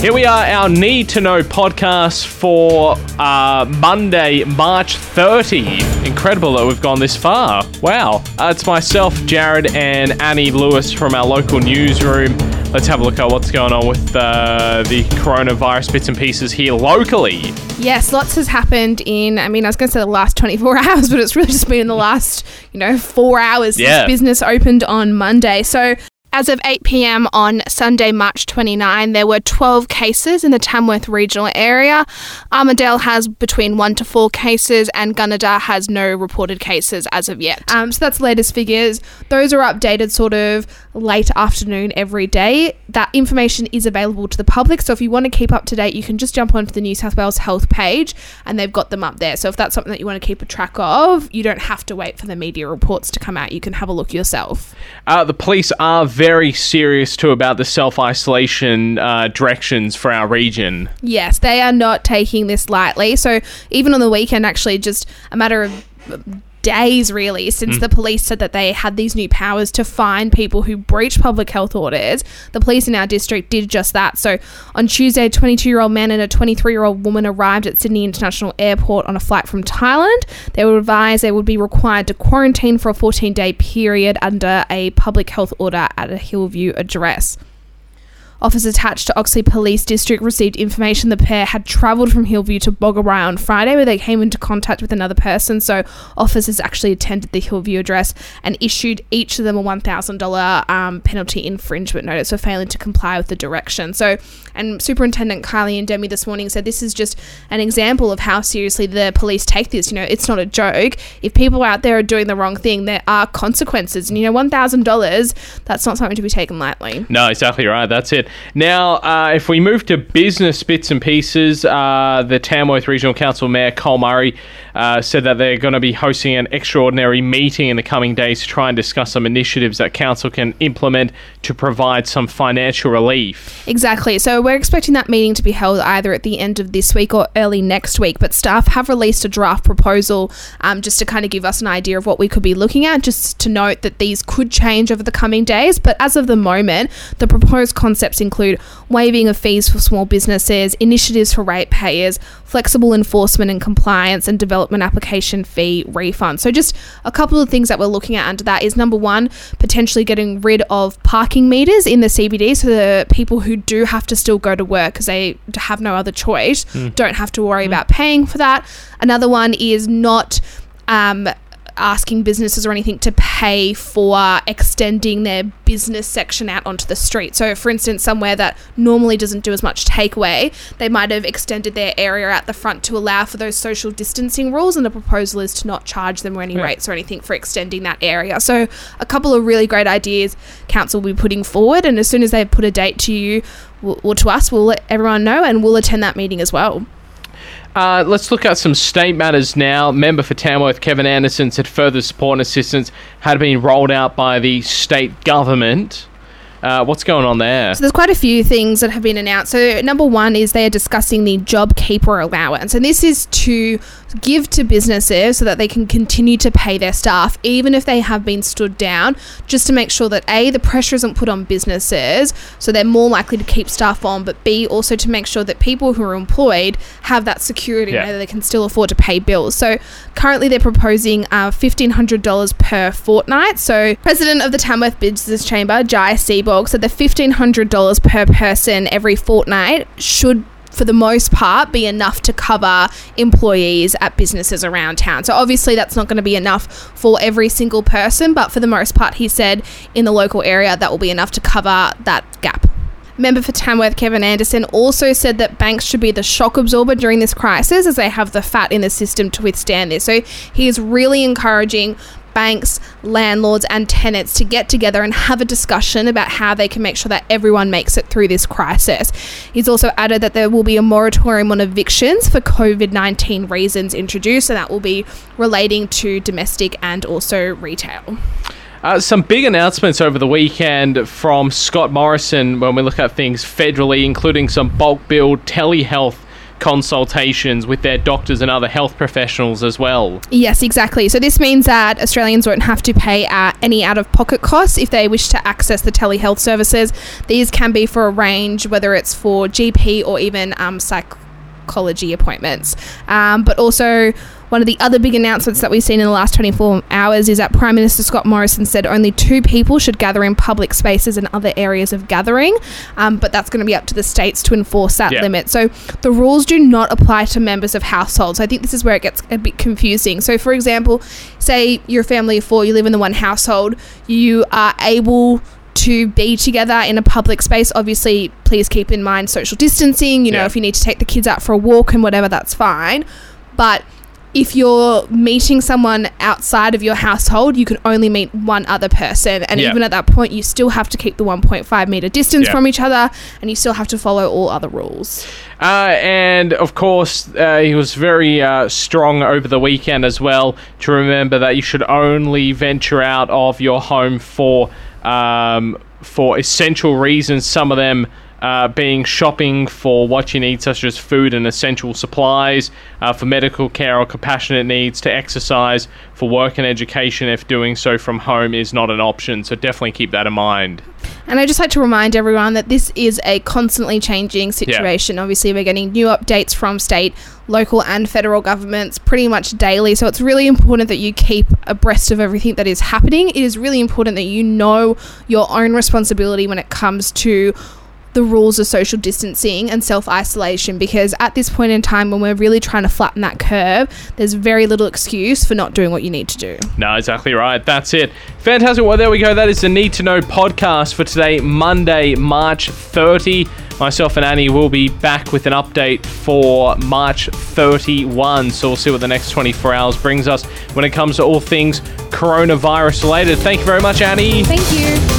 Here we are, our Need to Know podcast for uh, Monday, March 30. Incredible that we've gone this far. Wow. Uh, it's myself, Jarrad, and Annie Lewis from our local newsroom. Let's have a look at what's going on with uh, the coronavirus bits and pieces here locally. Yes, lots has happened in, I mean, I was going to say the last 24 hours, but it's really just been in the last, you know, four hours Yeah. since business opened on Monday. So, as of 8 pm on Sunday, March 29, there were 12 cases in the Tamworth regional area. Armidale has between one to four cases, and Gunnedah has no reported cases as of yet. Um, so that's the latest figures. Those are updated sort of late afternoon every day. That information is available to the public. So if you want to keep up to date, you can just jump onto the New South Wales Health page, and they've got them up there. So if that's something that you want to keep a track of, you don't have to wait for the media reports to come out. You can have a look yourself. Uh, the police are very serious too about the self isolation uh, directions for our region. Yes, they are not taking this lightly. So even on the weekend, actually, just a matter of days really since hmm. the police said that they had these new powers to find people who breach public health orders. The police in our district did just that. So on tuesday a 22 year old man and a 23 year old woman arrived at sydney international airport on a flight from thailand. They were advised they would be required to quarantine for a 14 day period under a public health order at a hillvue address Officers attached to Oxley Police District received information the pair had travelled from Hillvue to Boggabri on Friday, where they came into contact with another person. So, officers actually attended the Hillvue address and issued each of them a $1,000 um, penalty infringement notice for failing to comply with the direction. So, and Superintendent Kylie Endemi this morning said this is just an example of how seriously the police take this. You know, it's not a joke. If people out there are doing the wrong thing, there are consequences. And, you know, $1,000, that's not something to be taken lightly. No, exactly right. That's it. Now, uh, if we move to business bits and pieces, uh, the Tamworth Regional Council Mayor Col Murray uh, said that they're going to be hosting an extraordinary meeting in the coming days to try and discuss some initiatives that council can implement to provide some financial relief. Exactly. So we're expecting that meeting to be held either at the end of this week or early next week. But staff have released a draft proposal um, just to kind of give us an idea of what we could be looking at. Just to note that these could change over the coming days. But as of the moment, the proposed concepts include waiving of fees for small businesses, initiatives for ratepayers, flexible enforcement and compliance, and development application fee refund. So just a couple of things that we're looking at under that is number one, potentially getting rid of parking meters in the CBD so the people who do have to still go to work because they have no other choice don't have to worry about paying for that. Another one is not um, asking businesses or anything to pay for extending their business section out onto the street. So, for instance, somewhere that normally doesn't do as much takeaway, they might have extended their area out the front to allow for those social distancing rules. And the proposal is to not charge them any Yeah. rates or anything for extending that area. So, a couple of really great ideas council will be putting forward. And as soon as they put a date to you, w- or to us, we'll let everyone know and we'll attend that meeting as well. Uh, let's look at some state matters now. Member for Tamworth, Kevin Anderson, said further support and assistance had been rolled out by the state government. Uh, what's going on there? So there's quite a few things that have been announced. So number one is they are discussing the JobKeeper allowance, and this is to give to businesses so that they can continue to pay their staff even if they have been stood down, just to make sure that a the pressure isn't put on businesses, so they're more likely to keep staff on, but b also to make sure that people who are employed have that security Yeah. that they can still afford to pay bills. So currently they're proposing uh, $1,500 per fortnight. So President of the Tamworth Business Chamber, Jai Said the $1,500 per person every fortnight should for the most part be enough to cover employees at businesses around town. So obviously that's not going to be enough for every single person, but for the most part he said in the local area that will be enough to cover that gap. Member for Tamworth, Kevin Anderson, also said that banks should be the shock absorber during this crisis as they have the fat in the system to withstand this. So he is really encouraging banks, landlords, and tenants to get together and have a discussion about how they can make sure that everyone makes it through this crisis. He's also added that there will be a moratorium on evictions for COVID 19 reasons introduced, and that will be relating to domestic and also retail. Uh, some big announcements over the weekend from Scott Morrison when we look at things federally, including some bulk bill telehealth consultations with their doctors and other health professionals as well. Yes, exactly. So this means that Australians won't have to pay uh, any out of pocket costs if they wish to access the telehealth services. These can be for a range, whether it's for GP or even um, psychology appointments. Um, but also, one of the other big announcements that we've seen in the last 24 hours is that Prime Minister Scott Morrison said only two people should gather in public spaces and other areas of gathering, um, but that's going to be up to the states to enforce that Yeah. limit. So the rules do not apply to members of households. I think this is where it gets a bit confusing. So, for example, say you're a family of four, you live in the one household, you are able to be together in a public space. Obviously, please keep in mind social distancing. You know, Yeah. if you need to take the kids out for a walk and whatever, that's fine. But if you're meeting someone outside of your household, you can only meet one other person. And Yeah. even at that point, you still have to keep the 1.5 meter distance Yeah. from each other and you still have to follow all other rules. Uh, and of course, uh, he was very uh, strong over the weekend as well to remember that you should only venture out of your home for um, for essential reasons. Some of them. Uh, being shopping for what you need, such as food and essential supplies, uh, for medical care or compassionate needs, to exercise, for work and education, if doing so from home is not an option. So definitely keep that in mind. And I'd just like to remind everyone that this is a constantly changing situation. Obviously, we're getting new updates from state, local, and federal governments pretty much daily. So it's really important that you keep abreast of everything that is happening. It is really important that you know your own responsibility when it comes to the rules of social distancing and self isolation because at this point in time, when we're really trying to flatten that curve, there's very little excuse for not doing what you need to do. No, exactly right. That's it. Fantastic. Well, there we go. That is the Need to Know podcast for today, Monday, March 30. Myself and Annie will be back with an update for March 31. So we'll see what the next 24 hours brings us when it comes to all things coronavirus related. Thank you very much, Annie. Thank you.